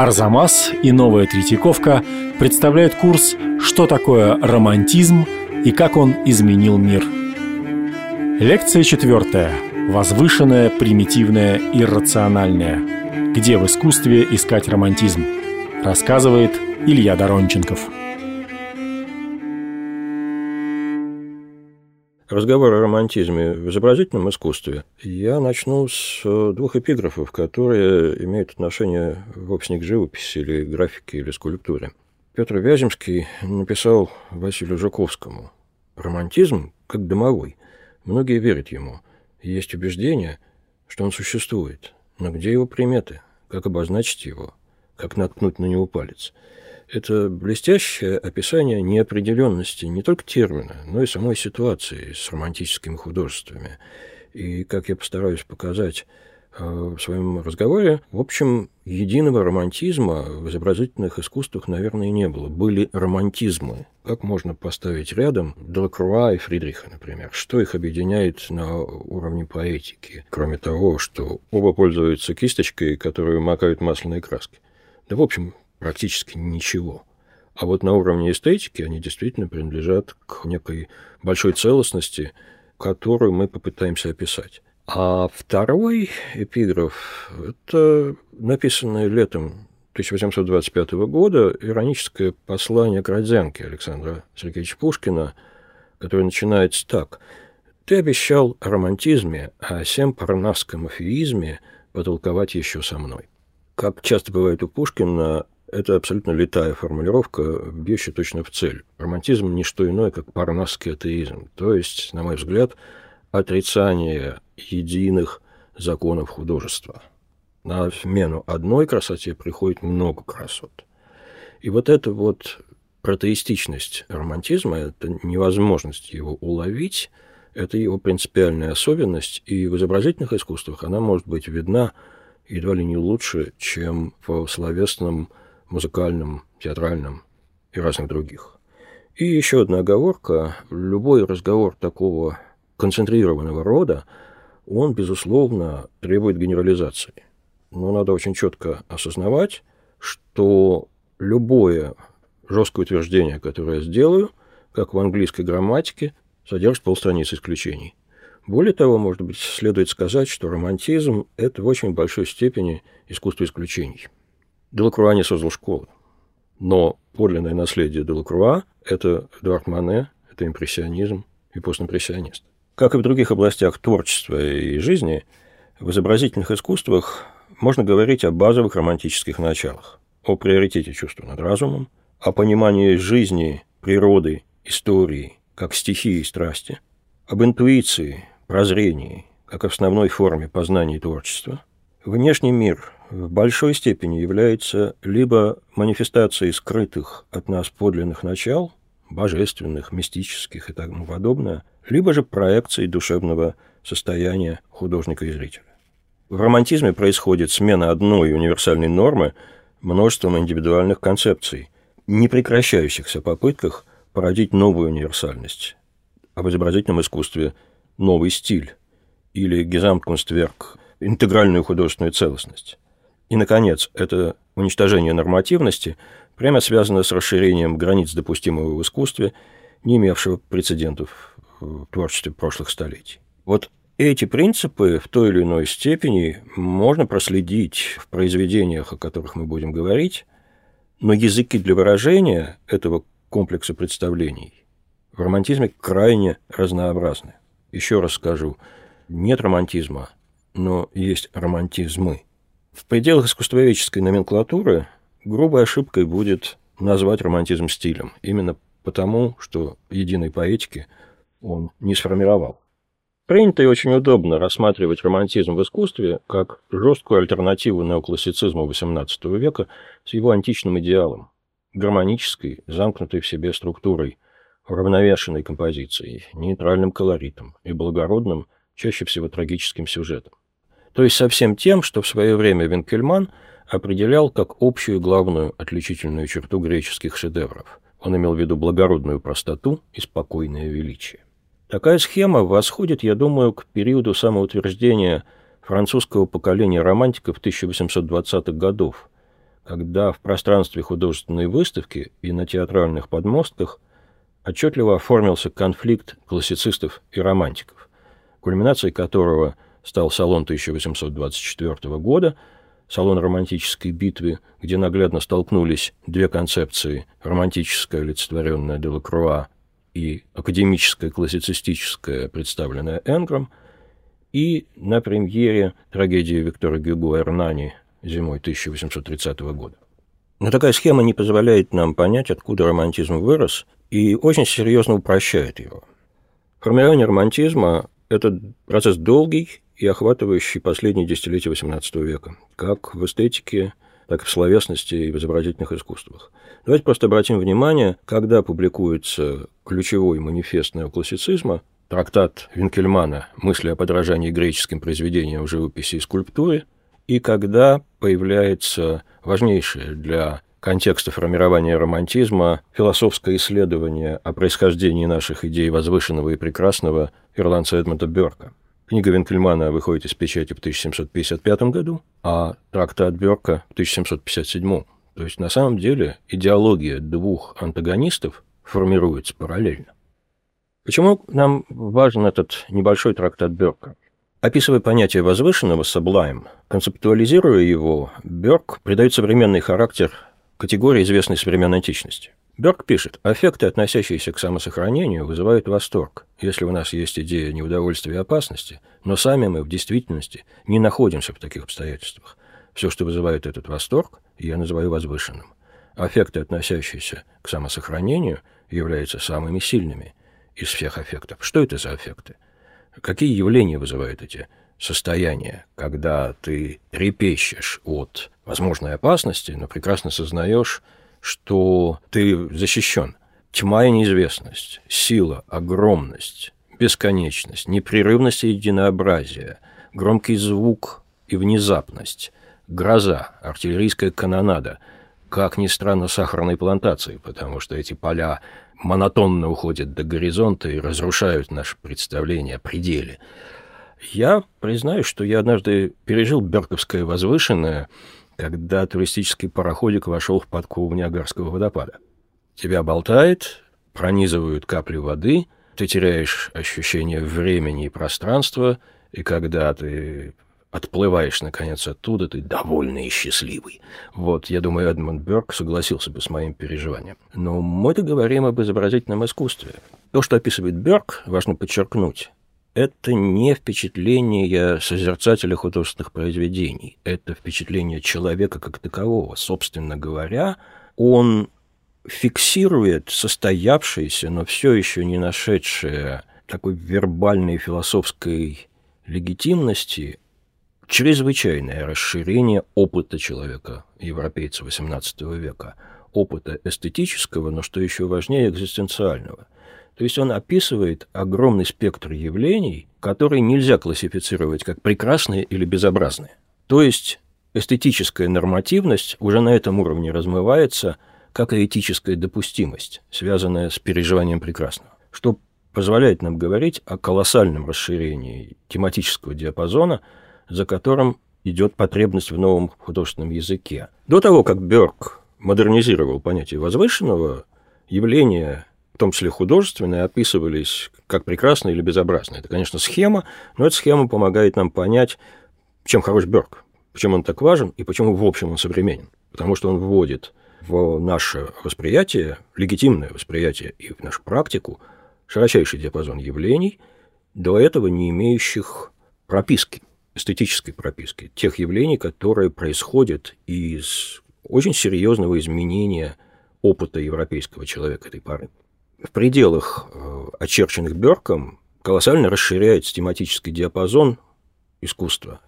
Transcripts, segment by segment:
Арзамас и Новая Третьяковка представляют курс «Что такое романтизм и как он изменил мир». Лекция четвертая. Возвышенное, примитивное, иррациональное. Где в искусстве искать романтизм? Рассказывает Илья Доронченков. Разговор о романтизме в изобразительном искусстве, я начну с э, двух эпиграфов, которые имеют отношение вовсе не к живописи или графике или скульптуре. Петр Вяземский написал Василию Жуковскому «Романтизм как домовой. Многие верят ему. Есть убеждение, что он существует. Но где его приметы? Как обозначить его? Как наткнуть на него палец?» Это блестящее описание неопределенности не только термина, но и самой ситуации с романтическими художествами. И, как я постараюсь показать э, в своем разговоре, в общем, единого романтизма в изобразительных искусствах, наверное, не было. Были романтизмы. Как можно поставить рядом Делакруа и Фридриха, например? Что их объединяет на уровне поэтики, кроме того, что оба пользуются кисточкой, которую макают масляной краской? Да, в общем, практически ничего. А вот на уровне эстетики они действительно принадлежат к некой большой целостности, которую мы попытаемся описать. А второй эпиграф – это написанное летом 1825 года ироническое послание к Родзянке Александра Сергеевича Пушкина, которое начинается так. «Ты обещал о романтизме, а о всем парнасском афеизме потолковать еще со мной». Как часто бывает у Пушкина, это абсолютно летая формулировка, бьющая точно в цель. Романтизм – не что иное, как парнасский атеизм, то есть, на мой взгляд, отрицание единых законов художества. На смену одной красоте приходит много красот. И вот эта вот протеистичность романтизма, это невозможность его уловить, это его принципиальная особенность, и в изобразительных искусствах она может быть видна едва ли не лучше, чем в словесном музыкальном, театральном и разных других. И еще одна оговорка. Любой разговор такого концентрированного рода, он, безусловно, требует генерализации. Но надо очень четко осознавать, что любое жесткое утверждение, которое я сделаю, как в английской грамматике, содержит полстраницы исключений. Более того, может быть, следует сказать, что романтизм – это в очень большой степени искусство исключений – Делакруа не создал школы. Но подлинное наследие Делакруа – это Эдуард Мане, это импрессионизм и постимпрессионист. Как и в других областях творчества и жизни, в изобразительных искусствах можно говорить о базовых романтических началах, о приоритете чувства над разумом, о понимании жизни, природы, истории, как стихии и страсти, об интуиции, прозрении, как основной форме познания и творчества. Внешний мир в большой степени является либо манифестацией скрытых от нас подлинных начал, божественных, мистических и тому подобное, либо же проекцией душевного состояния художника и зрителя. В романтизме происходит смена одной универсальной нормы множеством индивидуальных концепций, не прекращающихся попытках породить новую универсальность, в изобразительном искусстве новый стиль или Gesamtkunstwerk – интегральную художественную целостность. И, наконец, это уничтожение нормативности прямо связано с расширением границ допустимого в искусстве, не имевшего прецедентов в творчестве прошлых столетий. Вот эти принципы в той или иной степени можно проследить в произведениях, о которых мы будем говорить, но языки для выражения этого комплекса представлений в романтизме крайне разнообразны. Еще раз скажу, нет романтизма, но есть романтизмы – в пределах искусствоведческой номенклатуры грубой ошибкой будет назвать романтизм стилем, именно потому, что единой поэтики он не сформировал. Принято и очень удобно рассматривать романтизм в искусстве как жесткую альтернативу неоклассицизму XVIII века с его античным идеалом, гармонической, замкнутой в себе структурой, уравновешенной композицией, нейтральным колоритом и благородным, чаще всего трагическим сюжетом то есть со всем тем, что в свое время Винкельман определял как общую главную отличительную черту греческих шедевров. Он имел в виду благородную простоту и спокойное величие. Такая схема восходит, я думаю, к периоду самоутверждения французского поколения романтиков 1820-х годов, когда в пространстве художественной выставки и на театральных подмостках отчетливо оформился конфликт классицистов и романтиков, кульминацией которого стал салон 1824 года, салон романтической битвы, где наглядно столкнулись две концепции – романтическая, олицетворенная Делакруа, и академическая, классицистическая, представленная Энгром, и на премьере трагедии Виктора Гюго «Эрнани» зимой 1830 года. Но такая схема не позволяет нам понять, откуда романтизм вырос, и очень серьезно упрощает его. Формирование романтизма – это процесс долгий и охватывающий последние десятилетия XVIII века, как в эстетике, так и в словесности и в изобразительных искусствах. Давайте просто обратим внимание, когда публикуется ключевой манифест неоклассицизма, трактат Винкельмана «Мысли о подражании греческим произведениям в живописи и скульптуре», и когда появляется важнейшее для контекста формирования романтизма философское исследование о происхождении наших идей возвышенного и прекрасного ирландца Эдмонда Бёрка. Книга Винкельмана выходит из печати в 1755 году, а трактат Бёрка в 1757. То есть, на самом деле, идеология двух антагонистов формируется параллельно. Почему нам важен этот небольшой трактат Бёрка? Описывая понятие возвышенного sublime, концептуализируя его, Бёрк придает современный характер категории, известной современной античности. Бёрк пишет, аффекты, относящиеся к самосохранению, вызывают восторг, если у нас есть идея неудовольствия и опасности, но сами мы в действительности не находимся в таких обстоятельствах. Все, что вызывает этот восторг, я называю возвышенным. Аффекты, относящиеся к самосохранению, являются самыми сильными из всех аффектов. Что это за аффекты? Какие явления вызывают эти состояния, когда ты трепещешь от возможной опасности, но прекрасно сознаешь, что ты защищен. Тьма и неизвестность, сила, огромность, бесконечность, непрерывность и единообразие, громкий звук и внезапность, гроза, артиллерийская канонада, как ни странно, сахарной плантации, потому что эти поля монотонно уходят до горизонта и разрушают наше представление о пределе. Я признаю, что я однажды пережил Берковское возвышенное, когда туристический пароходик вошел в подкову Ниагарского водопада. Тебя болтает, пронизывают капли воды, ты теряешь ощущение времени и пространства, и когда ты отплываешь, наконец, оттуда, ты довольный и счастливый. Вот, я думаю, Эдмонд Бёрк согласился бы с моим переживанием. Но мы-то говорим об изобразительном искусстве. То, что описывает Бёрк, важно подчеркнуть, это не впечатление созерцателя художественных произведений, это впечатление человека как такового. Собственно говоря, он фиксирует состоявшееся, но все еще не нашедшее такой вербальной философской легитимности чрезвычайное расширение опыта человека, европейца XVIII века, опыта эстетического, но что еще важнее, экзистенциального. То есть он описывает огромный спектр явлений, которые нельзя классифицировать как прекрасные или безобразные. То есть эстетическая нормативность уже на этом уровне размывается, как и этическая допустимость, связанная с переживанием прекрасного, что позволяет нам говорить о колоссальном расширении тематического диапазона – за которым идет потребность в новом художественном языке. До того, как Бёрк модернизировал понятие возвышенного, явления, в том числе художественные, описывались как прекрасные или безобразные. Это, конечно, схема, но эта схема помогает нам понять, чем хорош Бёрк, почему он так важен и почему, в общем, он современен. Потому что он вводит в наше восприятие, легитимное восприятие и в нашу практику широчайший диапазон явлений, до этого не имеющих прописки эстетической прописки, тех явлений, которые происходят из очень серьезного изменения опыта европейского человека этой поры. В пределах, э, очерченных Бёрком, колоссально расширяется тематический диапазон искусства.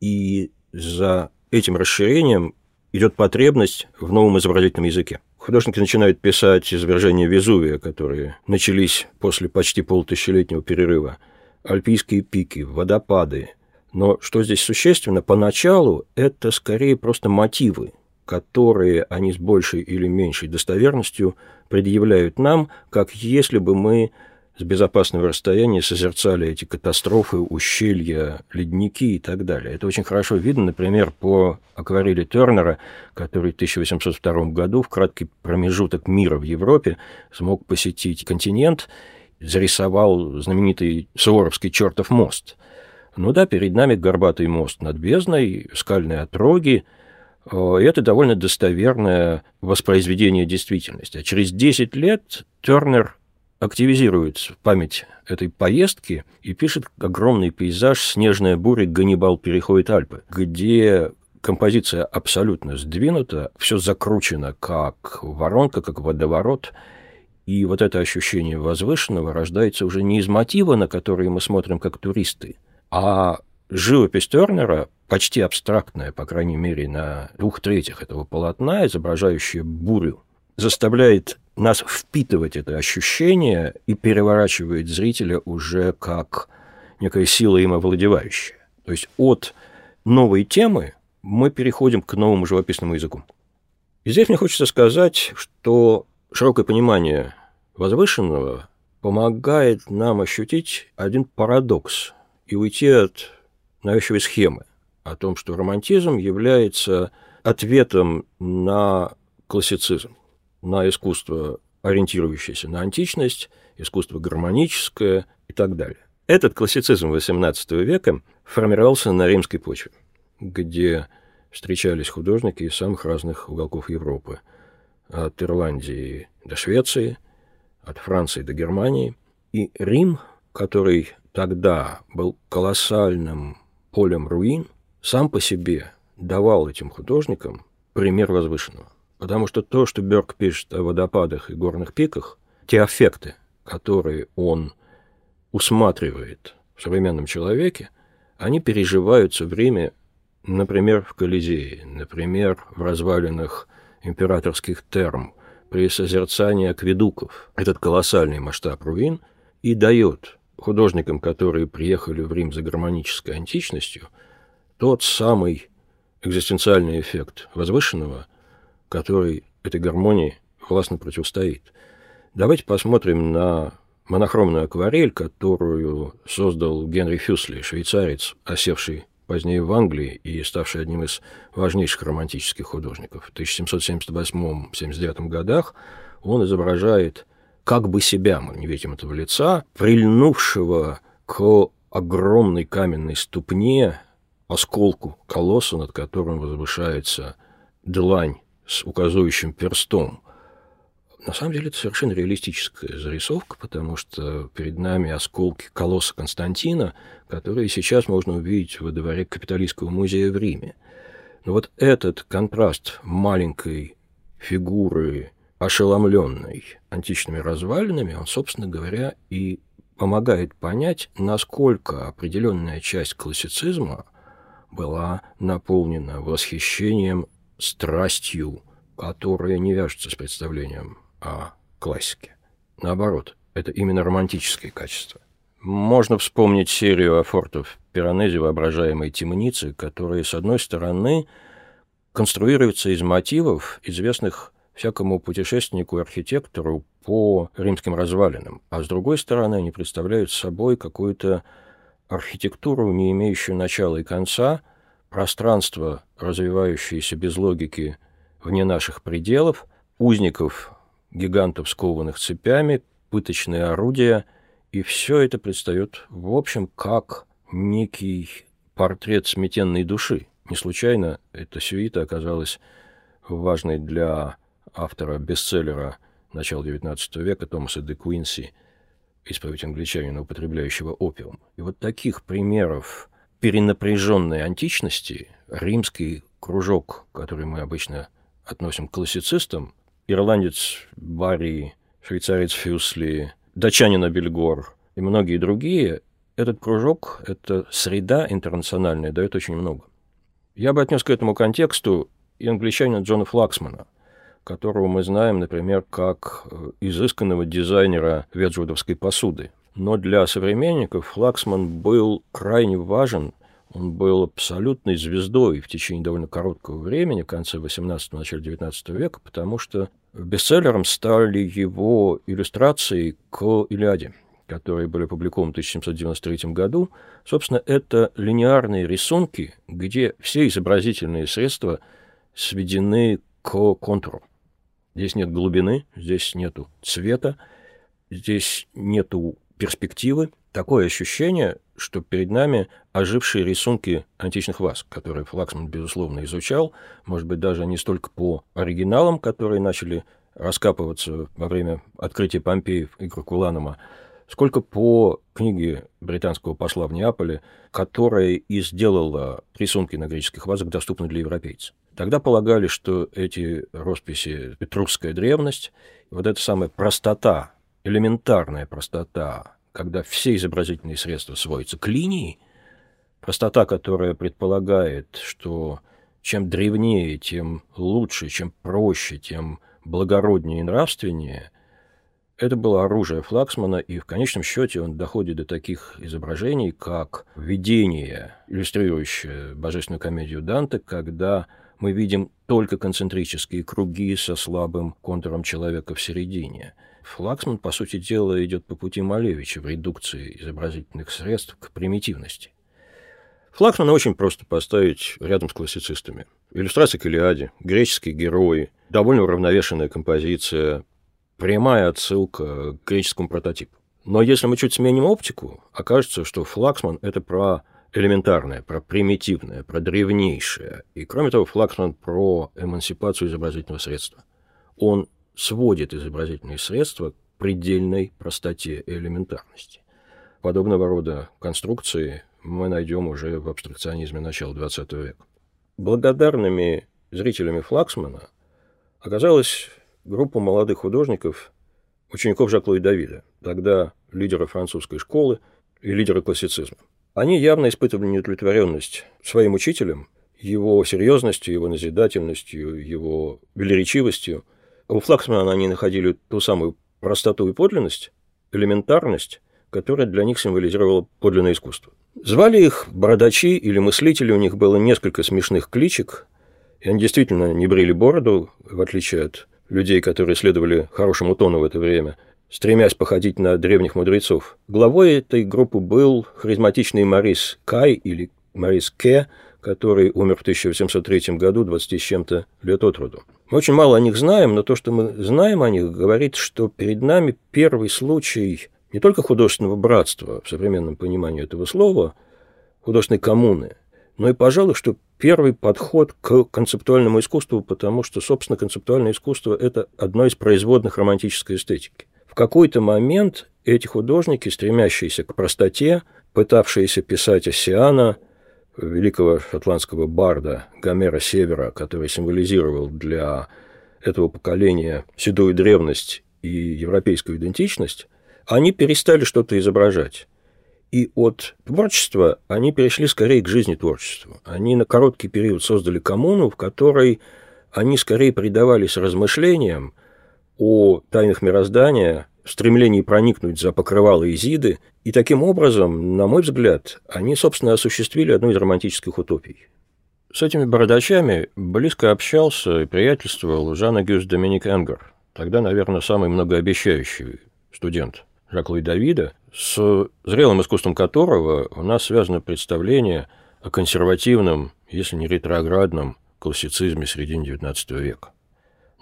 И за этим расширением идет потребность в новом изобразительном языке. Художники начинают писать извержения Везувия, которые начались после почти полутысячелетнего перерыва, альпийские пики, водопады, но что здесь существенно, поначалу это скорее просто мотивы, которые они с большей или меньшей достоверностью предъявляют нам, как если бы мы с безопасного расстояния созерцали эти катастрофы, ущелья, ледники и так далее. Это очень хорошо видно, например, по акварели Тернера, который в 1802 году в краткий промежуток мира в Европе смог посетить континент, зарисовал знаменитый Суворовский чертов мост. Ну да, перед нами горбатый мост над бездной, скальные отроги, и это довольно достоверное воспроизведение действительности. А через 10 лет Тернер активизирует память этой поездки и пишет огромный пейзаж «Снежная буря. Ганнибал переходит Альпы», где композиция абсолютно сдвинута, все закручено как воронка, как водоворот, и вот это ощущение возвышенного рождается уже не из мотива, на который мы смотрим как туристы, а живопись Тернера, почти абстрактная, по крайней мере, на двух третьих этого полотна, изображающая бурю, заставляет нас впитывать это ощущение и переворачивает зрителя уже как некая сила им овладевающая. То есть от новой темы мы переходим к новому живописному языку. И здесь мне хочется сказать, что широкое понимание возвышенного помогает нам ощутить один парадокс и уйти от навязчивой схемы о том, что романтизм является ответом на классицизм на искусство, ориентирующееся на античность, искусство гармоническое и так далее. Этот классицизм XVIII века формировался на римской почве, где встречались художники из самых разных уголков Европы, от Ирландии до Швеции, от Франции до Германии. И Рим, который тогда был колоссальным полем руин, сам по себе давал этим художникам пример возвышенного. Потому что то, что Берг пишет о водопадах и горных пиках, те аффекты, которые он усматривает в современном человеке, они переживаются в Риме, например, в Колизее, например, в развалинах императорских терм, при созерцании акведуков. Этот колоссальный масштаб руин и дает художникам, которые приехали в Рим за гармонической античностью, тот самый экзистенциальный эффект возвышенного – который этой гармонии властно противостоит. Давайте посмотрим на монохромную акварель, которую создал Генри Фюсли, швейцарец, осевший позднее в Англии и ставший одним из важнейших романтических художников. В 1778-79 годах он изображает как бы себя, мы не видим этого лица, прильнувшего к огромной каменной ступне, осколку колосса, над которым возвышается длань с указывающим перстом. На самом деле это совершенно реалистическая зарисовка, потому что перед нами осколки колосса Константина, которые сейчас можно увидеть во дворе капиталистского музея в Риме. Но вот этот контраст маленькой фигуры, ошеломленной античными развалинами, он, собственно говоря, и помогает понять, насколько определенная часть классицизма была наполнена восхищением страстью, которая не вяжется с представлением о классике. Наоборот, это именно романтические качества. Можно вспомнить серию афортов Пиранези воображаемой темницы, которые, с одной стороны, конструируются из мотивов, известных всякому путешественнику и архитектору по римским развалинам, а с другой стороны, они представляют собой какую-то архитектуру, не имеющую начала и конца – пространство, развивающееся без логики вне наших пределов, узников, гигантов, скованных цепями, пыточные орудия, и все это предстает, в общем, как некий портрет сметенной души. Не случайно эта сюита оказалась важной для автора бестселлера начала XIX века Томаса де Куинси «Исповедь англичанина, употребляющего опиум». И вот таких примеров перенапряженной античности римский кружок, который мы обычно относим к классицистам, ирландец Барри, швейцарец Фюсли, датчанин Бельгор и многие другие, этот кружок, эта среда интернациональная дает очень много. Я бы отнес к этому контексту и англичанина Джона Флаксмана, которого мы знаем, например, как э, изысканного дизайнера веджвудовской посуды – но для современников Флаксман был крайне важен. Он был абсолютной звездой в течение довольно короткого времени, в конце 18-го, начале 19 века, потому что бестселлером стали его иллюстрации к Илиаде, которые были опубликованы в 1793 году, собственно, это линеарные рисунки, где все изобразительные средства сведены к контуру. Здесь нет глубины, здесь нету цвета, здесь нету перспективы. Такое ощущение, что перед нами ожившие рисунки античных ваз, которые Флаксман, безусловно, изучал, может быть, даже не столько по оригиналам, которые начали раскапываться во время открытия Помпеев и Кракуланума, сколько по книге британского посла в Неаполе, которая и сделала рисунки на греческих вазах доступны для европейцев. Тогда полагали, что эти росписи – этрусская древность, вот эта самая простота, элементарная простота, когда все изобразительные средства сводятся к линии, простота, которая предполагает, что чем древнее, тем лучше, чем проще, тем благороднее и нравственнее, это было оружие Флаксмана, и в конечном счете он доходит до таких изображений, как видение, иллюстрирующее божественную комедию Данте, когда мы видим только концентрические круги со слабым контуром человека в середине. Флаксман, по сути дела, идет по пути Малевича в редукции изобразительных средств к примитивности. Флаксмана очень просто поставить рядом с классицистами. Иллюстрации к Илиаде, греческие герои, довольно уравновешенная композиция, прямая отсылка к греческому прототипу. Но если мы чуть сменим оптику, окажется, что Флаксман — это про элементарное, про примитивное, про древнейшее. И, кроме того, Флаксман про эмансипацию изобразительного средства. Он сводит изобразительные средства к предельной простоте и элементарности. Подобного рода конструкции мы найдем уже в абстракционизме начала XX века. Благодарными зрителями Флаксмана оказалась группа молодых художников, учеников Жакло и Давида, тогда лидера французской школы и лидера классицизма. Они явно испытывали неудовлетворенность своим учителем, его серьезностью, его назидательностью, его велеречивостью. У Флаксмана они находили ту самую простоту и подлинность, элементарность, которая для них символизировала подлинное искусство. Звали их бородачи или мыслители, у них было несколько смешных кличек, и они действительно не брили бороду, в отличие от людей, которые следовали хорошему тону в это время, стремясь походить на древних мудрецов. Главой этой группы был харизматичный Марис Кай или Марис Ке, который умер в 1803 году, 20 с чем-то лет от роду. Мы очень мало о них знаем, но то, что мы знаем о них, говорит, что перед нами первый случай не только художественного братства в современном понимании этого слова, художественной коммуны, но и, пожалуй, что первый подход к концептуальному искусству, потому что, собственно, концептуальное искусство – это одно из производных романтической эстетики. В какой-то момент эти художники, стремящиеся к простоте, пытавшиеся писать Оссиана, великого шотландского барда Гомера Севера, который символизировал для этого поколения седую древность и европейскую идентичность, они перестали что-то изображать. И от творчества они перешли скорее к жизни творчества. Они на короткий период создали коммуну, в которой они скорее предавались размышлениям о тайнах мироздания, стремлении проникнуть за покрывало Изиды, и таким образом, на мой взгляд, они, собственно, осуществили одну из романтических утопий. С этими бородачами близко общался и приятельствовал Жан Агюст Доминик Энгер, тогда, наверное, самый многообещающий студент Жак Луи Давида, с зрелым искусством которого у нас связано представление о консервативном, если не ретроградном, классицизме середины XIX века.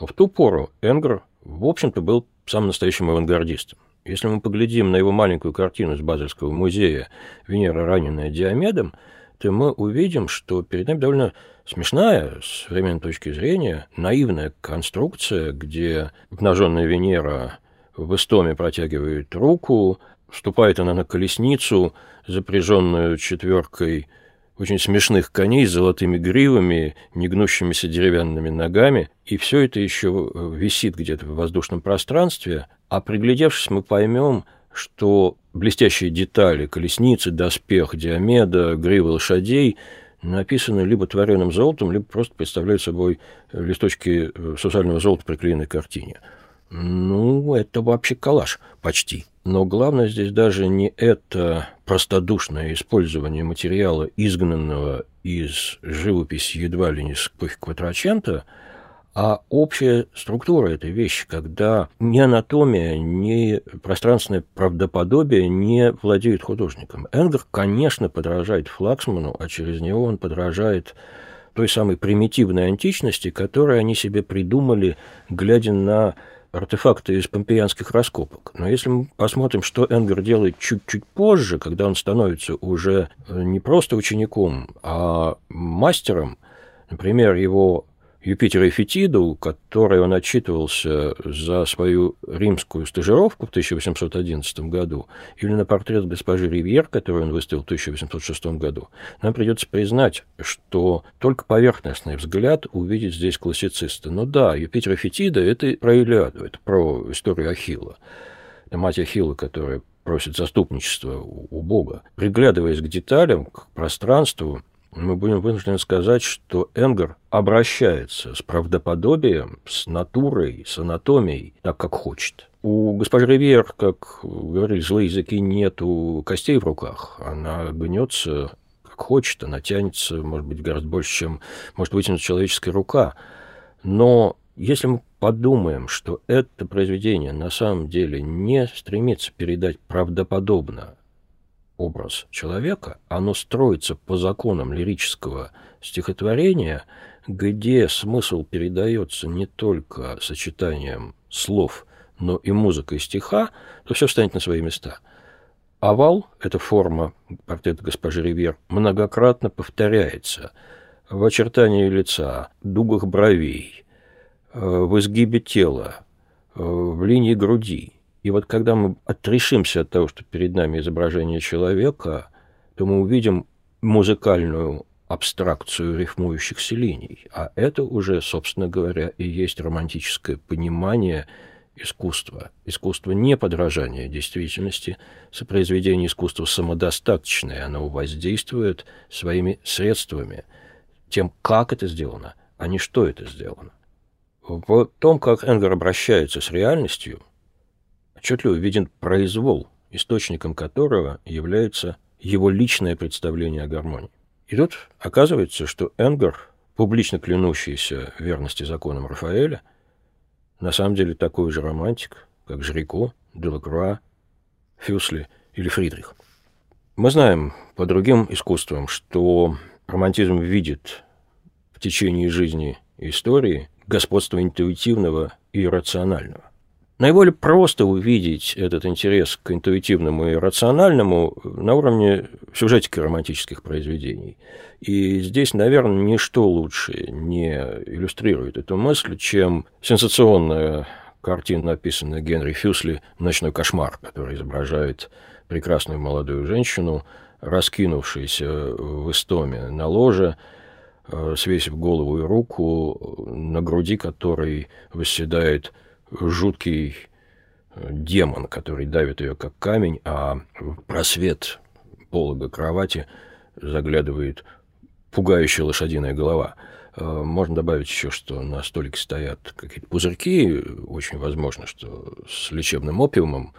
Но в ту пору Энгер, в общем-то, был самым настоящим авангардистом. Если мы поглядим на его маленькую картину из Базельского музея «Венера, раненая Диомедом», то мы увидим, что перед нами довольно смешная, с современной точки зрения, наивная конструкция, где обнаженная Венера в истоме протягивает руку, вступает она на колесницу, запряженную четверкой очень смешных коней с золотыми гривами, негнущимися деревянными ногами, и все это еще висит где-то в воздушном пространстве, а приглядевшись, мы поймем, что блестящие детали, колесницы, доспех, диомеда, гривы лошадей написаны либо творенным золотом, либо просто представляют собой листочки сусального золота, приклеенной к картине. Ну, это вообще калаш почти. Но главное здесь даже не это простодушное использование материала, изгнанного из живописи едва ли не с эпохи Кватрачента, а общая структура этой вещи, когда ни анатомия, ни пространственное правдоподобие не владеют художником. Энгер, конечно, подражает Флаксману, а через него он подражает той самой примитивной античности, которую они себе придумали, глядя на артефакты из помпеянских раскопок. Но если мы посмотрим, что Энгер делает чуть-чуть позже, когда он становится уже не просто учеником, а мастером, например, его Юпитера и Фетиду, который он отчитывался за свою римскую стажировку в 1811 году, или на портрет госпожи Ривьер, который он выставил в 1806 году, нам придется признать, что только поверхностный взгляд увидит здесь классициста. Ну да, Юпитер и Фетида – это про Илиаду, это про историю Ахилла. Это мать Ахилла, которая просит заступничества у Бога. Приглядываясь к деталям, к пространству, мы будем вынуждены сказать, что Энгер обращается с правдоподобием, с натурой, с анатомией, так, как хочет. У госпожи Ривьер, как говорили злые языки, нету костей в руках. Она гнется как хочет, она тянется, может быть, гораздо больше, чем может вытянуть человеческая рука. Но если мы подумаем, что это произведение на самом деле не стремится передать правдоподобно образ человека, оно строится по законам лирического стихотворения, где смысл передается не только сочетанием слов, но и музыкой стиха, то все встанет на свои места. Овал, эта форма портрета госпожи Ривьер, многократно повторяется в очертании лица, дугах бровей, э, в изгибе тела, э, в линии груди – и вот когда мы отрешимся от того, что перед нами изображение человека, то мы увидим музыкальную абстракцию рифмующихся линий. А это уже, собственно говоря, и есть романтическое понимание искусства. Искусство не подражание действительности, сопроизведение искусства самодостаточное, оно воздействует своими средствами, тем, как это сделано, а не что это сделано. В том, как Энгер обращается с реальностью – отчетливо виден произвол, источником которого является его личное представление о гармонии. И тут оказывается, что Энгар, публично клянущийся верности законам Рафаэля, на самом деле такой же романтик, как Жрико, Делакруа, Фюсли или Фридрих. Мы знаем по другим искусствам, что романтизм видит в течение жизни и истории господство интуитивного и рационального. Наиболее просто увидеть этот интерес к интуитивному и рациональному на уровне сюжетики романтических произведений. И здесь, наверное, ничто лучше не иллюстрирует эту мысль, чем сенсационная картина, написанная Генри Фюсли «Ночной кошмар», который изображает прекрасную молодую женщину, раскинувшуюся в истоме на ложе, э, свесив голову и руку, на груди которой восседает жуткий э, демон, который давит ее как камень, а в просвет полога кровати заглядывает пугающая лошадиная голова. Э, можно добавить еще, что на столике стоят какие-то пузырьки, очень возможно, что с лечебным опиумом.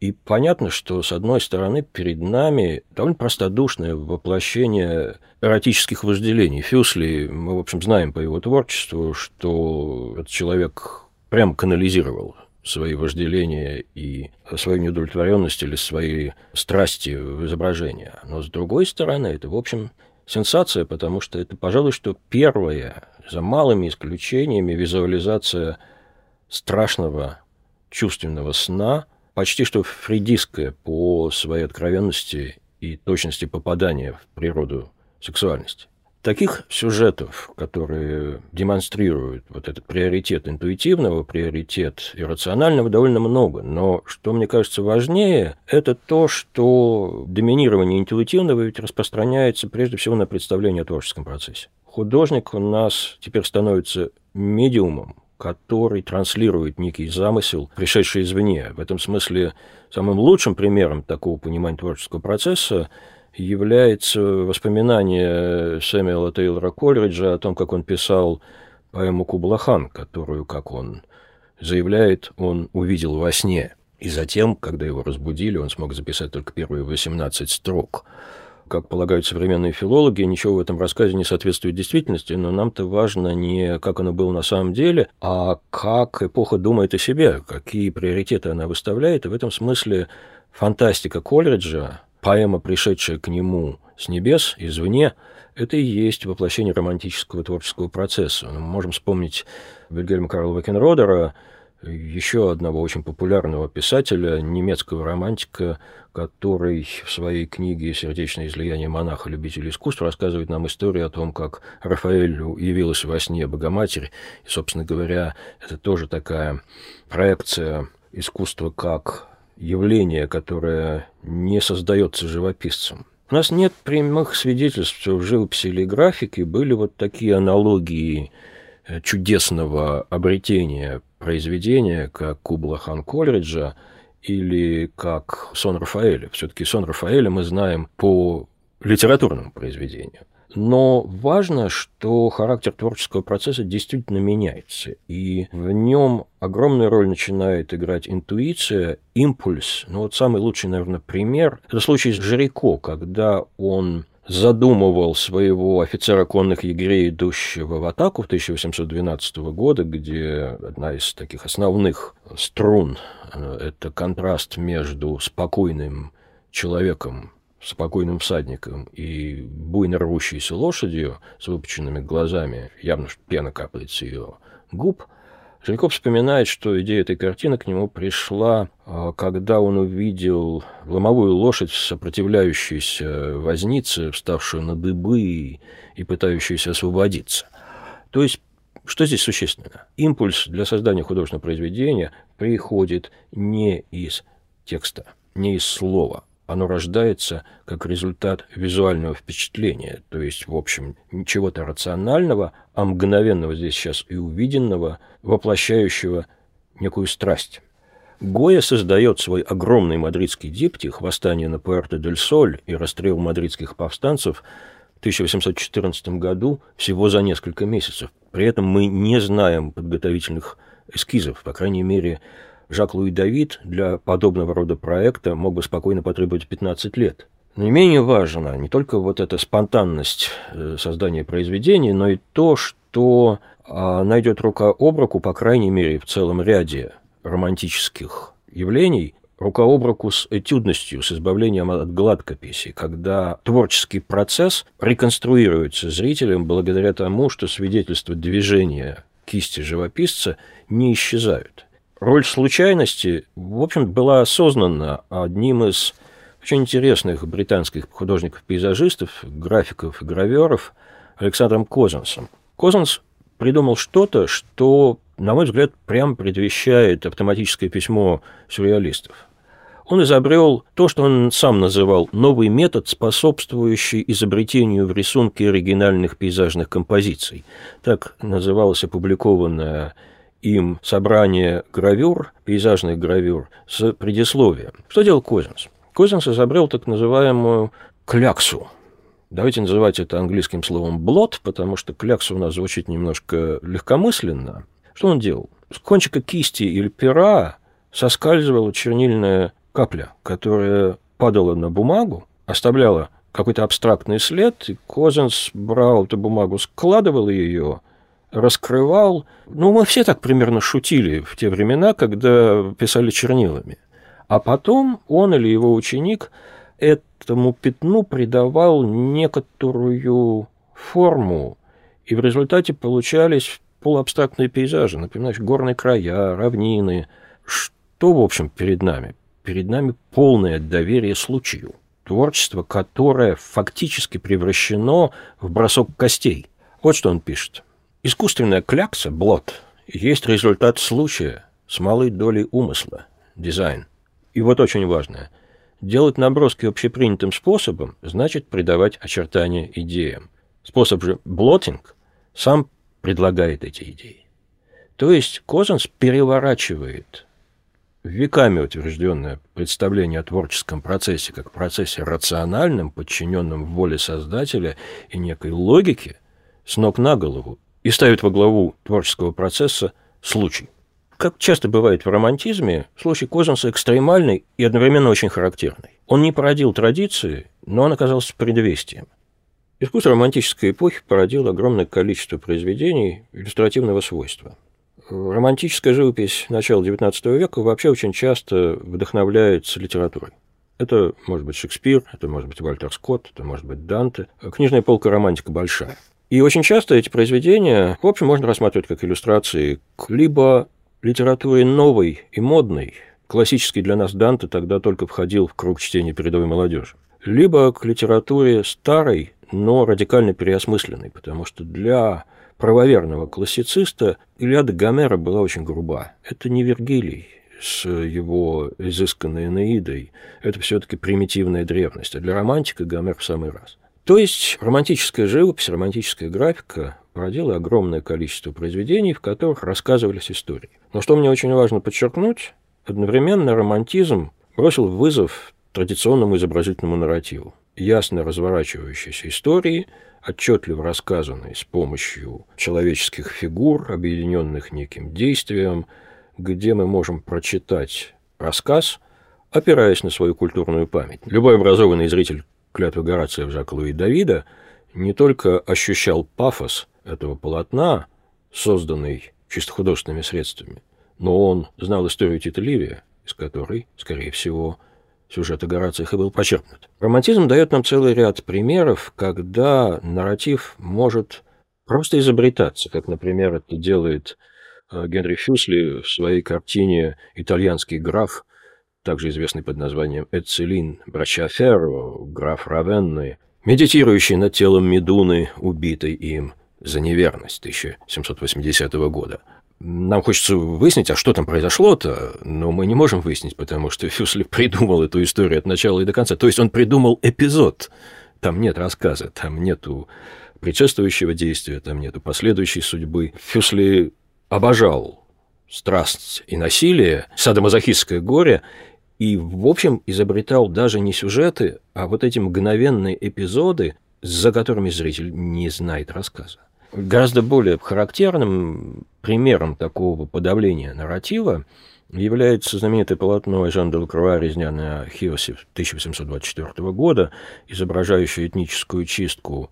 И понятно, что, с одной стороны, перед нами довольно простодушное воплощение эротических вожделений. Фюсли, мы, в общем, знаем по его творчеству, что этот человек прям канализировал свои вожделения и свою неудовлетворенность или свои страсти в изображение. Но с другой стороны, это, в общем, сенсация, потому что это, пожалуй, что первая, за малыми исключениями, визуализация страшного чувственного сна, почти что фридистская по своей откровенности и точности попадания в природу сексуальности. Таких сюжетов, которые демонстрируют вот этот приоритет интуитивного, приоритет иррационального, довольно много. Но что мне кажется важнее, это то, что доминирование интуитивного ведь распространяется прежде всего на представление о творческом процессе. Художник у нас теперь становится медиумом, который транслирует некий замысел, пришедший извне. В этом смысле самым лучшим примером такого понимания творческого процесса является воспоминание Сэмюэла Тейлора Колриджа о том, как он писал поэму «Кублахан», которую, как он заявляет, он увидел во сне. И затем, когда его разбудили, он смог записать только первые 18 строк, как полагают современные филологи, ничего в этом рассказе не соответствует действительности, но нам-то важно не как оно было на самом деле, а как эпоха думает о себе, какие приоритеты она выставляет. И в этом смысле фантастика Колриджа, поэма, пришедшая к нему с небес, извне, это и есть воплощение романтического творческого процесса. Мы можем вспомнить Вильгельма Карла Вакенродера, еще одного очень популярного писателя, немецкого романтика, который в своей книге «Сердечное излияние монаха любителя искусства» рассказывает нам историю о том, как Рафаэлю явилась во сне Богоматерь. И, собственно говоря, это тоже такая проекция искусства как явление, которое не создается живописцем. У нас нет прямых свидетельств, что в живописи или графике были вот такие аналогии э, чудесного обретения произведения, как Кубла хан Колриджа или как Сон Рафаэля. Все-таки Сон Рафаэля мы знаем по литературному произведению. Но важно, что характер творческого процесса действительно меняется, и в нем огромную роль начинает играть интуиция, импульс. Ну вот самый лучший, наверное, пример – это случай с Жирико, когда он задумывал своего офицера конных егерей, идущего в атаку в 1812 года, где одна из таких основных струн э, – это контраст между спокойным человеком, спокойным всадником и буйно рвущейся лошадью с выпученными глазами, явно пена капает с ее губ – Жильков вспоминает, что идея этой картины к нему пришла, а, когда он увидел ломовую лошадь, сопротивляющуюся вознице, вставшую на дыбы и пытающуюся освободиться. То есть, что здесь существенно? Импульс для создания художественного произведения приходит не из текста, не из слова, оно рождается как результат визуального впечатления, то есть, в общем, чего-то рационального, а мгновенного здесь сейчас и увиденного, воплощающего некую страсть. Гоя создает свой огромный мадридский диптих «Восстание на Пуэрто-дель-Соль» и расстрел мадридских повстанцев в 1814 году всего за несколько месяцев. При этом мы не знаем подготовительных эскизов, по крайней мере, Жак-Луи Давид для подобного рода проекта мог бы спокойно потребовать 15 лет. Не менее важно не только вот эта спонтанность э, создания произведений, но и то, что а, найдет рука об руку, по крайней мере, в целом ряде романтических явлений, рука об руку с этюдностью, с избавлением от гладкописи, когда творческий процесс реконструируется зрителем благодаря тому, что свидетельства движения кисти живописца не исчезают. Роль случайности, в общем, была осознана одним из очень интересных британских художников-пейзажистов, графиков и граверов Александром Козенсом. Козенс придумал что-то, что, на мой взгляд, прямо предвещает автоматическое письмо сюрреалистов. Он изобрел то, что он сам называл новый метод, способствующий изобретению в рисунке оригинальных пейзажных композиций. Так называлась опубликованная им собрание гравюр, пейзажных гравюр, с предисловием. Что делал Козинс? Козинс изобрел так называемую кляксу. Давайте называть это английским словом блот, потому что клякса у нас звучит немножко легкомысленно. Что он делал? С кончика кисти или пера соскальзывала чернильная капля, которая падала на бумагу, оставляла какой-то абстрактный след, и Козинс брал эту бумагу, складывал ее – раскрывал. Ну, мы все так примерно шутили в те времена, когда писали чернилами. А потом он или его ученик этому пятну придавал некоторую форму, и в результате получались полуабстрактные пейзажи, например, горные края, равнины. Что, в общем, перед нами? Перед нами полное доверие случаю. Творчество, которое фактически превращено в бросок костей. Вот что он пишет. Искусственная клякса, блот, есть результат случая с малой долей умысла, дизайн. И вот очень важное. Делать наброски общепринятым способом значит придавать очертания идеям. Способ же блотинг сам предлагает эти идеи. То есть Козанс переворачивает веками утвержденное представление о творческом процессе как процессе рациональном, подчиненном воле создателя и некой логике, с ног на голову и ставит во главу творческого процесса случай. как часто бывает в романтизме, случай Козинса экстремальный и одновременно очень характерный. Он не породил традиции, но он оказался предвестием. Искусство романтической эпохи породило огромное количество произведений иллюстративного свойства. Романтическая живопись начала XIX века вообще очень часто вдохновляется литературой. Это может быть Шекспир, это может быть Вальтер Скотт, это может быть Данте. Книжная полка романтика большая. И очень часто эти произведения, в общем, можно рассматривать как иллюстрации к либо литературе новой и модной, классический для нас Данте тогда только входил в круг чтения передовой молодежи, либо к литературе старой, но радикально переосмысленной, потому что для правоверного классициста Илиада Гомера была очень груба. Это не Вергилий с его изысканной Энеидой, это все-таки примитивная древность, а для романтика Гомер в самый раз. То есть романтическая живопись, романтическая графика породила огромное количество произведений, в которых рассказывались истории. Но что мне очень важно подчеркнуть, одновременно романтизм бросил вызов традиционному изобразительному нарративу ясно разворачивающейся истории, отчетливо рассказанной с помощью человеческих фигур, объединенных неким действием, где мы можем прочитать рассказ, опираясь на свою культурную память. Любой образованный зритель клятвы Горация в Жака Луи Давида не только ощущал пафос этого полотна, созданный чисто художественными средствами, но он знал историю Тита из которой, скорее всего, сюжета Горациях и был почерпнут. Романтизм дает нам целый ряд примеров, когда нарратив может просто изобретаться, как, например, это делает э, Генри Фюсли в своей картине «Итальянский граф», также известный под названием «Эцелин Брачаферро», граф Равенны, медитирующий над телом Медуны, убитой им за неверность 1780 года. Нам хочется выяснить, а что там произошло-то, но мы не можем выяснить, потому что Фюсли придумал эту историю от начала и до конца. То есть он придумал эпизод. Там нет рассказа, там нету предшествующего действия, там нету последующей судьбы. Фюсли обожал страсть и насилие, садомазохистское горе, и, в общем, изобретал даже не сюжеты, а вот эти мгновенные эпизоды, за которыми зритель не знает рассказа. Гораздо более характерным примером такого подавления нарратива является знаменитое полотно Жан де Лакруа «Резня на Хиосе» 1824 года, изображающее этническую чистку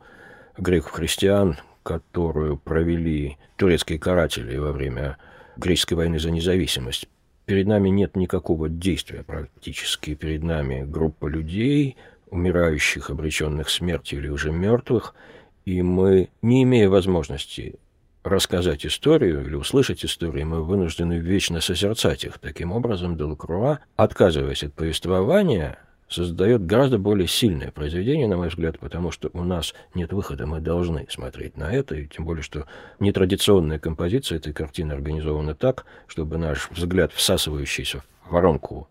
греков-христиан, которую провели турецкие каратели во время греческой войны за независимость. Перед нами нет никакого действия практически. Перед нами группа людей, умирающих, обреченных смертью или уже мертвых – и мы, не имея возможности рассказать историю или услышать историю, мы вынуждены вечно созерцать их. Таким образом, Делакруа, отказываясь от повествования, создает гораздо более сильное произведение, на мой взгляд, потому что у нас нет выхода, мы должны смотреть на это, и тем более, что нетрадиционная композиция этой картины организована так, чтобы наш взгляд, всасывающийся в воронку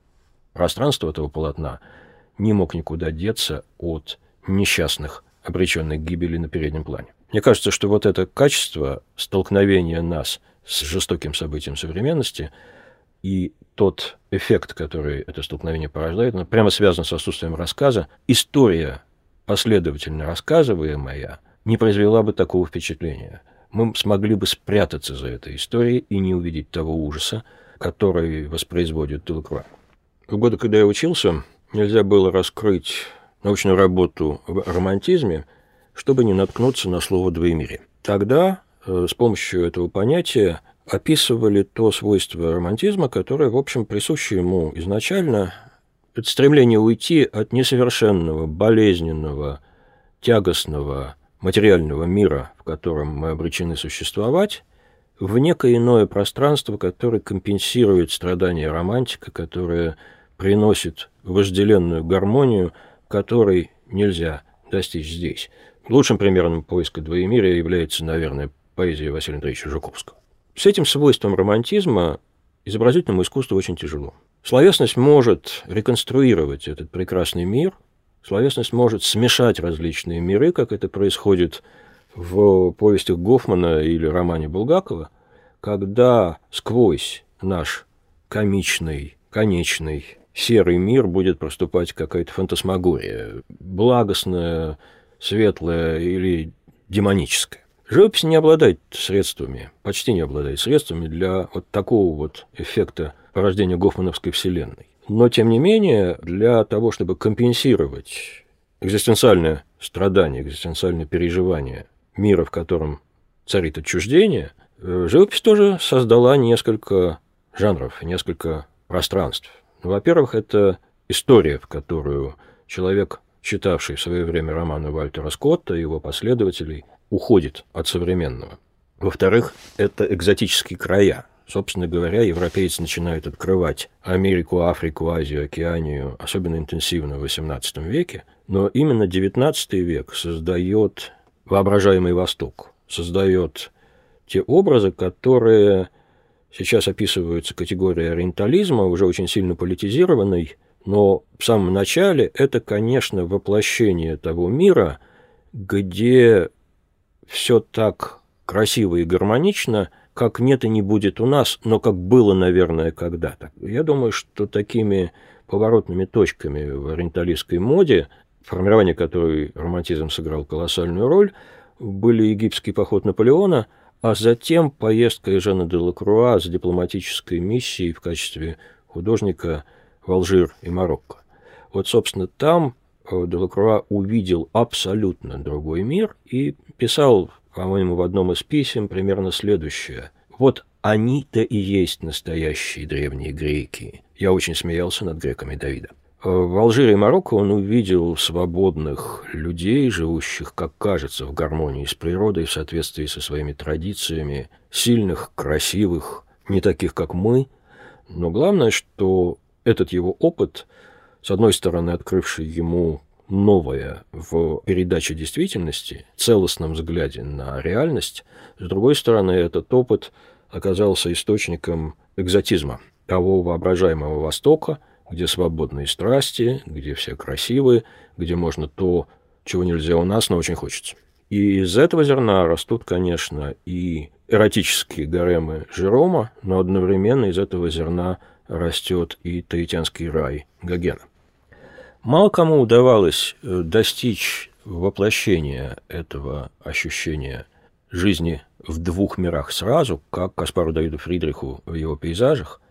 пространства этого полотна, не мог никуда деться от несчастных обреченный к гибели на переднем плане. Мне кажется, что вот это качество столкновения нас с жестоким событием современности и тот эффект, который это столкновение порождает, оно прямо связано с отсутствием рассказа. История, последовательно рассказываемая, не произвела бы такого впечатления. Мы смогли бы спрятаться за этой историей и не увидеть того ужаса, который воспроизводит Делакруа. В годы, когда я учился, нельзя было раскрыть научную работу в романтизме, чтобы не наткнуться на слово «двоемирие». Тогда э, с помощью этого понятия описывали то свойство романтизма, которое, в общем, присуще ему изначально. Это стремление уйти от несовершенного, болезненного, тягостного материального мира, в котором мы обречены существовать, в некое иное пространство, которое компенсирует страдания романтика, которое приносит вожделенную гармонию – которой нельзя достичь здесь. Лучшим примером поиска двоемирия является, наверное, поэзия Василия Андреевича Жуковского. С этим свойством романтизма изобразительному искусству очень тяжело. Словесность может реконструировать этот прекрасный мир, словесность может смешать различные миры, как это происходит в повестях Гофмана или романе Булгакова, когда сквозь наш комичный, конечный серый мир будет проступать какая-то фантасмагория, благостная, светлая или демоническая. Живопись не обладает средствами, почти не обладает средствами для вот такого вот эффекта порождения Гофмановской вселенной. Но, тем не менее, для того, чтобы компенсировать экзистенциальное страдание, экзистенциальное переживание мира, в котором царит отчуждение, э, живопись тоже создала несколько жанров, несколько пространств. Ну, во-первых, это история, в которую человек, читавший в свое время романы Вальтера Скотта и его последователей, уходит от современного. Во-вторых, это экзотические края. Собственно говоря, европейцы начинают открывать Америку, Африку, Азию, Океанию, особенно интенсивно в XVIII веке, но именно XIX век создает воображаемый Восток, создает те образы, которые сейчас описываются категорией ориентализма, уже очень сильно политизированной, но в самом начале это, конечно, воплощение того мира, где все так красиво и гармонично, как нет и не будет у нас, но как было, наверное, когда-то. Я думаю, что такими поворотными точками в ориенталистской моде, формирование которой романтизм сыграл колоссальную роль, были египетский поход Наполеона, а затем поездка Жана де Лакруа с дипломатической миссией в качестве художника в Алжир и Марокко. Вот, собственно, там Делакруа увидел абсолютно другой мир и писал, по-моему, в одном из писем примерно следующее. Вот они-то и есть настоящие древние греки. Я очень смеялся над греками Давида. Э, в Алжире и Марокко он увидел свободных людей, живущих, как кажется, в гармонии с природой, в соответствии со своими традициями, сильных, красивых, не таких, как мы. Но главное, что этот его опыт, с одной стороны, открывший ему новое в передаче действительности, целостном взгляде на реальность, с другой стороны, этот опыт оказался источником экзотизма того воображаемого Востока, где свободные страсти, где все красивые, где можно то, чего нельзя у нас, но очень хочется. И из этого зерна растут, конечно, и эротические гаремы Жерома, но одновременно из этого зерна растет и таитянский рай Гогена. Мало кому удавалось э, достичь воплощения этого ощущения жизни в двух мирах сразу, как Каспару Давиду Фридриху в его пейзажах,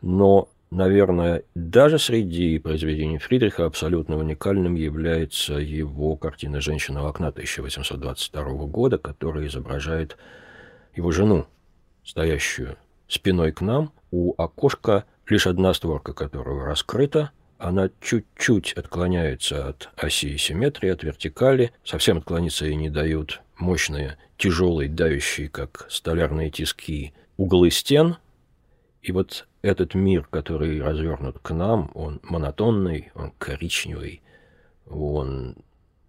но, наверное, даже среди произведений Фридриха абсолютно уникальным является его картина «Женщина в окна» 1822 года, которая изображает его жену, стоящую спиной к нам, у окошка лишь одна створка которого раскрыта, она чуть-чуть отклоняется от оси симметрии, от вертикали, совсем отклониться ей не дают мощные, тяжелые, давящие, как столярные тиски, углы стен. И вот этот мир, который развернут к нам, он монотонный, он коричневый, он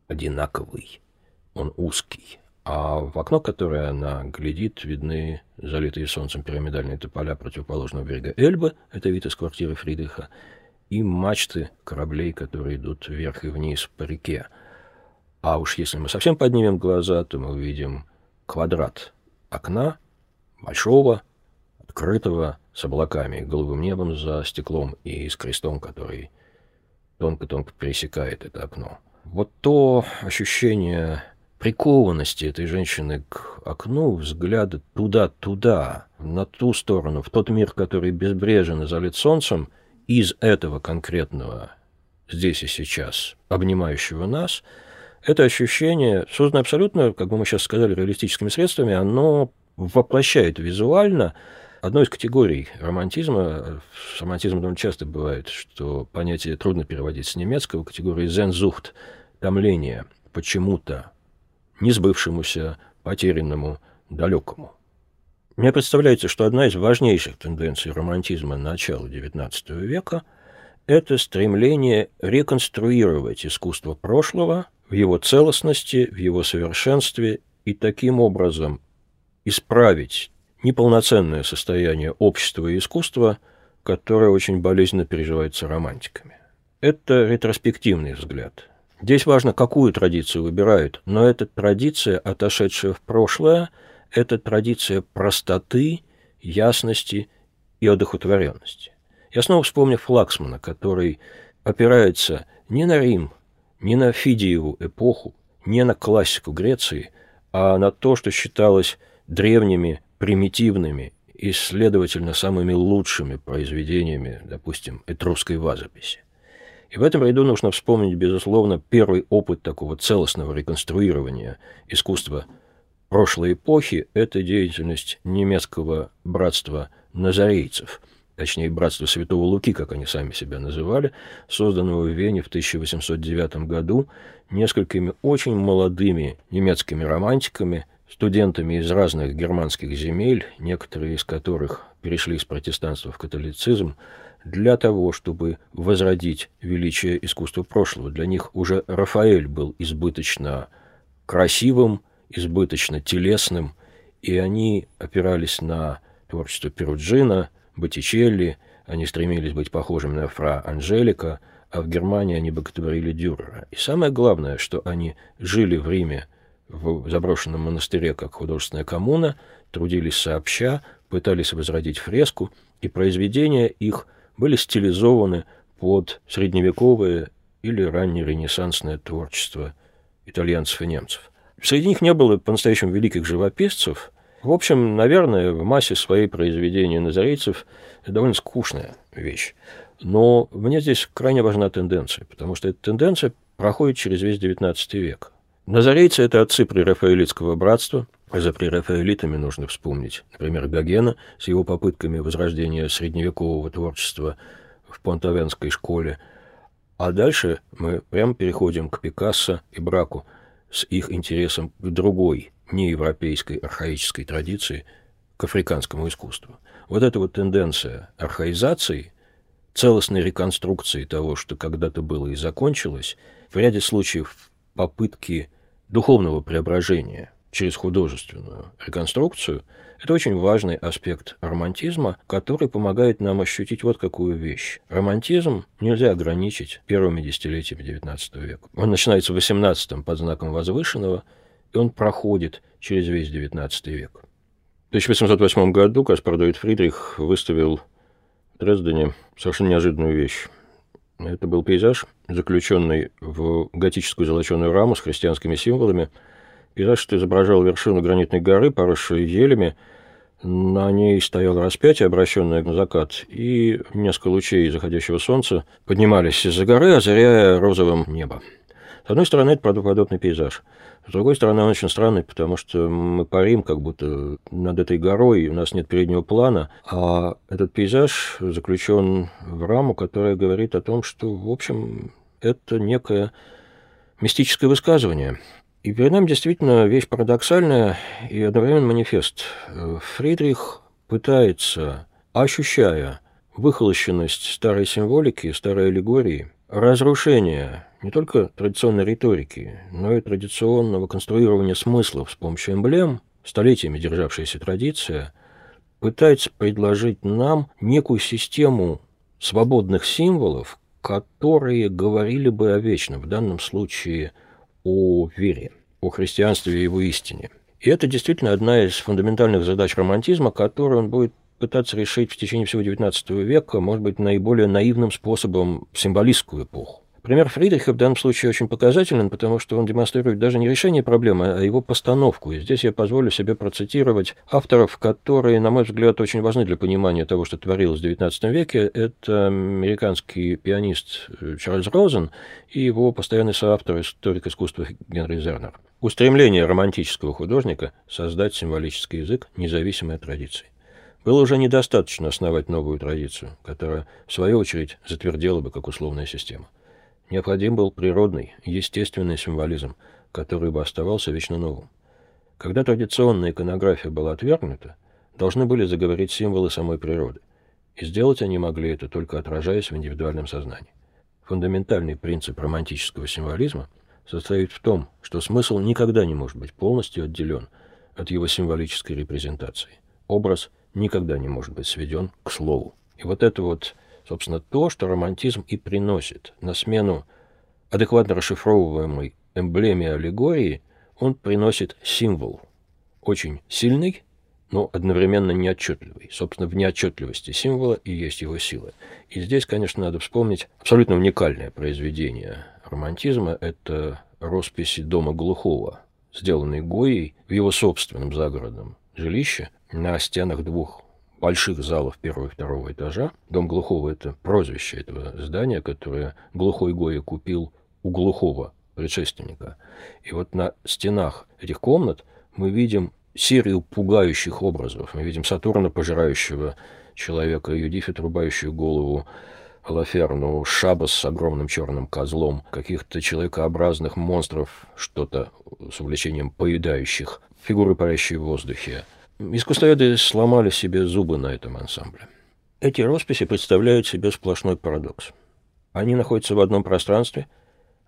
одинаковый, он узкий. А в окно, которое она глядит, видны залитые солнцем пирамидальные тополя противоположного берега Эльбы, это вид из квартиры Фридриха, и мачты кораблей, которые идут вверх и вниз по реке. А уж если мы совсем поднимем глаза, то мы увидим квадрат окна, большого, открытого, с облаками, голубым небом за стеклом и с крестом, который тонко-тонко пересекает это окно. Вот то ощущение прикованности этой женщины к окну, взгляда туда-туда, на ту сторону, в тот мир, который безбрежен и залит солнцем, из этого конкретного здесь и сейчас, обнимающего нас, это ощущение, созданное абсолютно, как бы мы сейчас сказали, реалистическими средствами, оно воплощает визуально одну из категорий романтизма. С романтизмом довольно часто бывает, что понятие трудно переводить с немецкого, категории «зензухт», томление, почему-то несбывшемуся, потерянному, далекому. Мне представляется, что одна из важнейших тенденций романтизма начала XIX века – это стремление реконструировать искусство прошлого в его целостности, в его совершенстве и таким образом исправить неполноценное состояние общества и искусства, которое очень болезненно переживается романтиками. Это ретроспективный взгляд – Здесь важно, какую традицию выбирают, но эта традиция, отошедшая в прошлое, это традиция простоты, ясности и одухотворенности. Я снова вспомню Флаксмана, который опирается не на Рим, не на Фидиеву эпоху, не на классику Греции, а на то, что считалось древними, примитивными и, следовательно, самыми лучшими произведениями, допустим, этрусской вазописи. И в этом ряду нужно вспомнить, безусловно, первый опыт такого целостного реконструирования искусства прошлой эпохи – это деятельность немецкого братства назарейцев – точнее, братство Святого Луки, как они сами себя называли, созданного в Вене в 1809 году несколькими очень молодыми немецкими романтиками, студентами из разных германских земель, некоторые из которых перешли из протестанства в католицизм, для того, чтобы возродить величие искусства прошлого. Для них уже Рафаэль был избыточно красивым, избыточно телесным, и они опирались на творчество Перуджина – Боттичелли, они стремились быть похожими на фра Анжелика, а в Германии они боготворили Дюрера. И самое главное, что они жили в Риме в заброшенном монастыре как художественная коммуна, трудились сообща, пытались возродить фреску, и произведения их были стилизованы под средневековое или раннеренессансное творчество итальянцев и немцев. Среди них не было по-настоящему великих живописцев, в общем, наверное, в массе своей произведения назарейцев довольно скучная вещь. Но мне здесь крайне важна тенденция, потому что эта тенденция проходит через весь XIX век. Назарейцы – это отцы прерафаэлитского братства. За прерафаэлитами нужно вспомнить, например, Гогена с его попытками возрождения средневекового творчества в Понтавенской школе. А дальше мы прямо переходим к Пикассо и Браку с их интересом к другой неевропейской архаической традиции к африканскому искусству. Вот эта вот тенденция архаизации, целостной реконструкции того, что когда-то было и закончилось, в ряде случаев попытки духовного преображения через художественную реконструкцию, это очень важный аспект романтизма, который помогает нам ощутить вот какую вещь. Романтизм нельзя ограничить первыми десятилетиями XIX века. Он начинается в XVIII под знаком возвышенного – и он проходит через весь XIX век. В 1808 году Каспар Давид Фридрих выставил в Дрездене совершенно неожиданную вещь. Это был пейзаж, заключенный в готическую золоченую раму с христианскими символами. Пейзаж, что изображал вершину гранитной горы, поросшую елями. На ней стояло распятие, обращенное на закат, и несколько лучей заходящего солнца поднимались из-за горы, озаряя розовым небо. С одной стороны, это правдоподобный пейзаж. С другой стороны, он очень странный, потому что мы парим как будто над этой горой, у нас нет переднего плана, а этот пейзаж заключен в раму, которая говорит о том, что, в общем, это некое мистическое высказывание. И перед нами действительно вещь парадоксальная и одновременно манифест. Фридрих пытается, ощущая выхолощенность старой символики, старой аллегории, разрушение не только традиционной риторики, но и традиционного конструирования смыслов с помощью эмблем, столетиями державшаяся традиция, пытается предложить нам некую систему свободных символов, которые говорили бы о вечном, в данном случае о вере, о христианстве и его истине. И это действительно одна из фундаментальных задач романтизма, которую он будет пытаться решить в течение всего XIX века, может быть, наиболее наивным способом символистскую эпоху. Пример Фридриха в данном случае очень показателен, потому что он демонстрирует даже не решение проблемы, а его постановку. И здесь я позволю себе процитировать авторов, которые, на мой взгляд, очень важны для понимания того, что творилось в XIX веке. Это американский пианист Чарльз Розен и его постоянный соавтор, историк искусства Генри Зернер. Устремление романтического художника – создать символический язык, независимой от традиций. Было уже недостаточно основать новую традицию, которая, в свою очередь, затвердела бы как условная система – Необходим был природный, естественный символизм, который бы оставался вечно новым. Когда традиционная иконография была отвергнута, должны были заговорить символы самой природы. И сделать они могли это только отражаясь в индивидуальном сознании. Фундаментальный принцип романтического символизма состоит в том, что смысл никогда не может быть полностью отделен от его символической репрезентации. Образ никогда не может быть сведен к слову. И вот это вот собственно, то, что романтизм и приносит. На смену адекватно расшифровываемой эмблеме аллегории он приносит символ, очень сильный, но одновременно неотчетливый. Собственно, в неотчетливости символа и есть его сила. И здесь, конечно, надо вспомнить абсолютно уникальное произведение романтизма. Это росписи дома глухого сделанный Гоей в его собственном загородном жилище на стенах двух больших залов первого и второго этажа. Дом Глухого – это прозвище этого здания, которое Глухой Гоя купил у Глухого предшественника. И вот на стенах этих комнат мы видим серию пугающих образов. Мы видим Сатурна, пожирающего человека, Юдифи, отрубающую голову Лаферну, Шаба с огромным черным козлом, каких-то человекообразных монстров, что-то с увлечением поедающих, фигуры, парящие в воздухе. Искусствоведы сломали себе зубы на этом ансамбле. Эти росписи представляют себе сплошной парадокс. Они находятся в одном пространстве –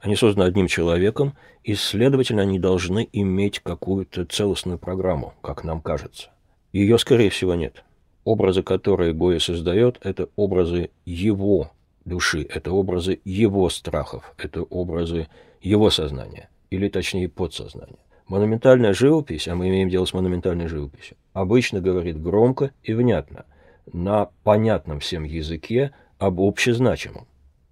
они созданы одним человеком, и, следовательно, они должны иметь какую-то целостную программу, как нам кажется. Ее, скорее всего, нет. Образы, которые Гоя создает, это образы его души, это образы его страхов, это образы его сознания, или точнее подсознания. Монументальная живопись, а мы имеем дело с монументальной живописью, обычно говорит громко и внятно, на понятном всем языке об общезначимом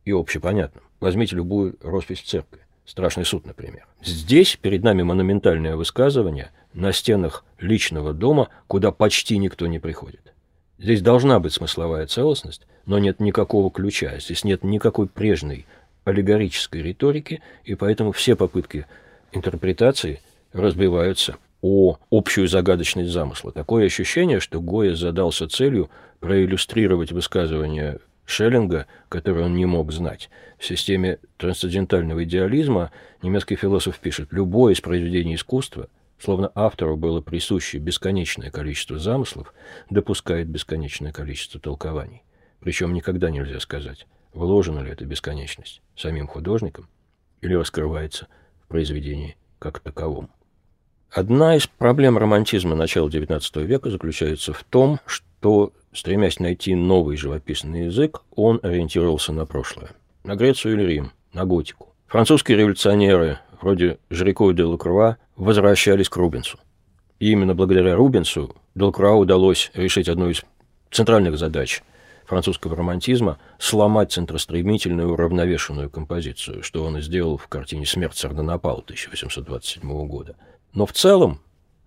и общепонятном. Возьмите любую роспись церкви. Страшный суд, например. Здесь перед нами монументальное высказывание на стенах личного дома, куда почти никто не приходит. Здесь должна быть смысловая целостность, но нет никакого ключа, здесь нет никакой прежней аллегорической риторики, и поэтому все попытки интерпретации разбиваются о общую загадочность замысла. Такое ощущение, что Гоя задался целью проиллюстрировать высказывание Шеллинга, который он не мог знать. В системе трансцендентального идеализма немецкий философ пишет, любое из произведений искусства, словно автору было присуще бесконечное количество замыслов, допускает бесконечное количество толкований. Причем никогда нельзя сказать, вложена ли эта бесконечность самим художником или раскрывается в произведении как таковом. Одна из проблем романтизма начала XIX века заключается в том, что Стремясь найти новый живописный язык, он ориентировался на прошлое. На Грецию или Рим, на готику. Французские революционеры, вроде Жирико и Делакруа, возвращались к Рубенсу. И именно благодаря Рубенсу Делакруа удалось решить одну из центральных задач французского романтизма – сломать центростремительную уравновешенную композицию, что он и сделал в картине «Смерть Сардонапала» 1827 года. Но в целом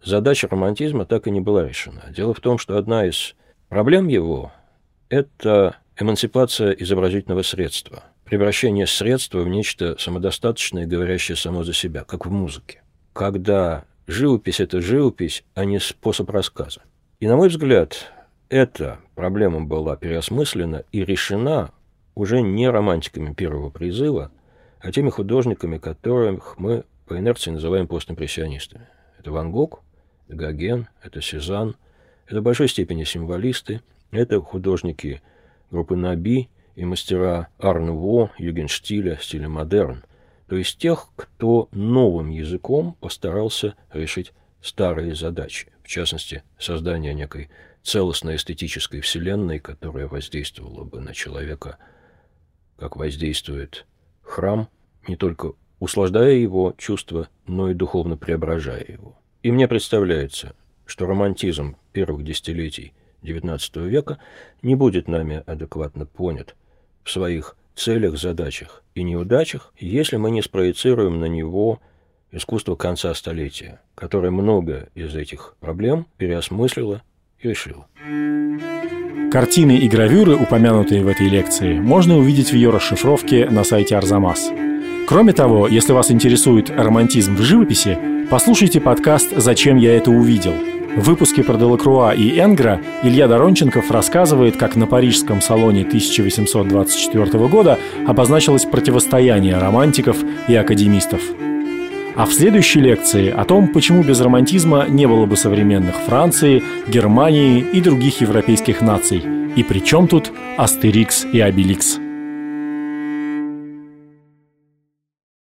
задача романтизма так и не была решена. Дело в том, что одна из Проблем его – это эмансипация изобразительного средства, превращение средства в нечто самодостаточное, говорящее само за себя, как в музыке. Когда живопись – это живопись, а не способ рассказа. И, на мой взгляд, эта проблема была переосмыслена и решена уже не романтиками первого призыва, а теми художниками, которых мы по инерции называем постимпрессионистами. Это Ван Гог, Гоген, это Сезанн – это в большой степени символисты, это художники группы Наби и мастера Арнуво, Югенштиля, стиля модерн, то есть тех, кто новым языком постарался решить старые задачи, в частности, создание некой целостной эстетической вселенной, которая воздействовала бы на человека, как воздействует храм, не только услаждая его чувства, но и духовно преображая его. И мне представляется, что романтизм первых десятилетий XIX века не будет нами адекватно понят в своих целях, задачах и неудачах, если мы не спроецируем на него искусство конца столетия, которое много из этих проблем переосмыслило и решило. Картины и гравюры, упомянутые в этой лекции, можно увидеть в ее расшифровке на сайте Арзамас. Кроме того, если вас интересует романтизм в живописи, послушайте подкаст «Зачем я это увидел», в выпуске про Делакруа и Энгра Илья Доронченков рассказывает, как на парижском салоне 1824 года обозначилось противостояние романтиков и академистов. А в следующей лекции о том, почему без романтизма не было бы современных Франции, Германии и других европейских наций. И при чем тут Астерикс и Обеликс.